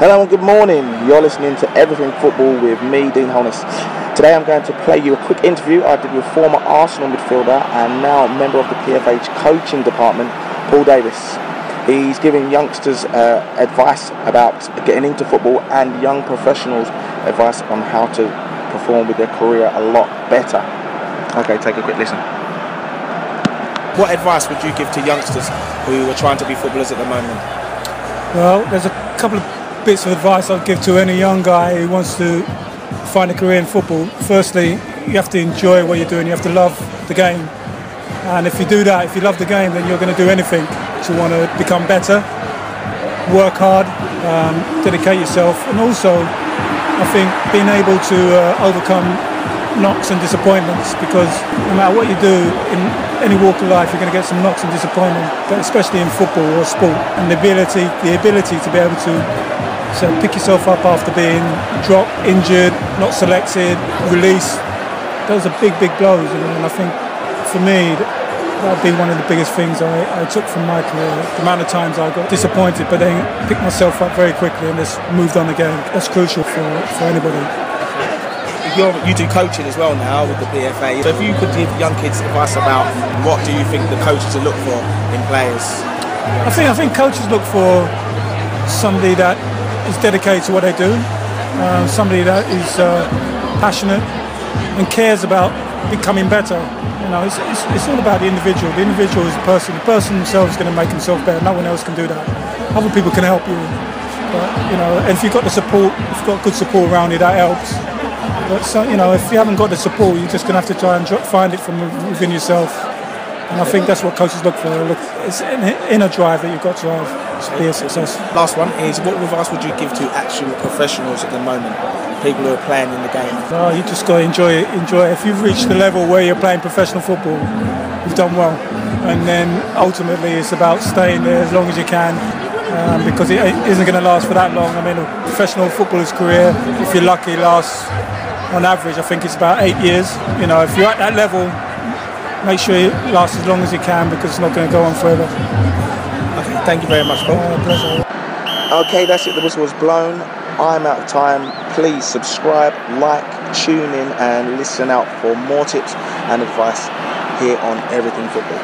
Hello and good morning. You're listening to Everything Football with me, Dean Holness. Today I'm going to play you a quick interview I did with former Arsenal midfielder and now member of the PFA coaching department, Paul Davis. He's giving youngsters uh, advice about getting into football and young professionals advice on how to perform with their career a lot better. Okay, take a quick listen. What advice would you give to youngsters who are trying to be footballers at the moment? Well, there's a couple of bits of advice I'd give to any young guy who wants to find a career in football. Firstly, you have to enjoy what you're doing. You have to love the game. And if you do that, if you love the game, then you're going to do anything to want to become better, work hard, um, dedicate yourself, and also, I think being able to uh, overcome knocks and disappointments because no matter what you do in any walk of life, you're going to get some knocks and disappointment, but especially in football or sport. And the ability, the ability to be able to so pick yourself up after being dropped, injured, not selected, released. Those are big, big blows, you know, and I think for me, that would be one of the biggest things I, I, took from my career. The amount of times I got disappointed, but then picked myself up very quickly and just moved on again. That's crucial for, for anybody you're, you do coaching as well now with the PFA. So if you could give young kids advice about what do you think the coaches to look for in players? I think I think coaches look for somebody that is dedicated to what they do, uh, somebody that is uh, passionate and cares about becoming better. You know, it's, it's, it's, all about the individual. The individual is the person. The person themselves is going to make himself better. No one else can do that. Other people can help you. But, you know, and if you've got the support, if you've got good support around you, that helps. But so, you know, if you haven't got the support, you're just going to have to try and find it from within yourself. And I think that's what coaches look for. Look, it's an inner drive that you've got to have to be a success. Last one is what advice would you give to actual professionals at the moment, people who are playing in the game? Oh, you just got to enjoy it. Enjoy it. If you've reached the level where you're playing professional football, you've done well. And then ultimately, it's about staying there as long as you can. Um, because it isn't going to last for that long. I mean, a professional footballer's career, if you're lucky, lasts on average, I think it's about eight years. You know, if you're at that level, make sure it lasts as long as you can because it's not going to go on forever. Okay, thank you very much, Paul. Uh, pleasure. Okay, that's it. The whistle was blown. I'm out of time. Please subscribe, like, tune in, and listen out for more tips and advice here on Everything Football.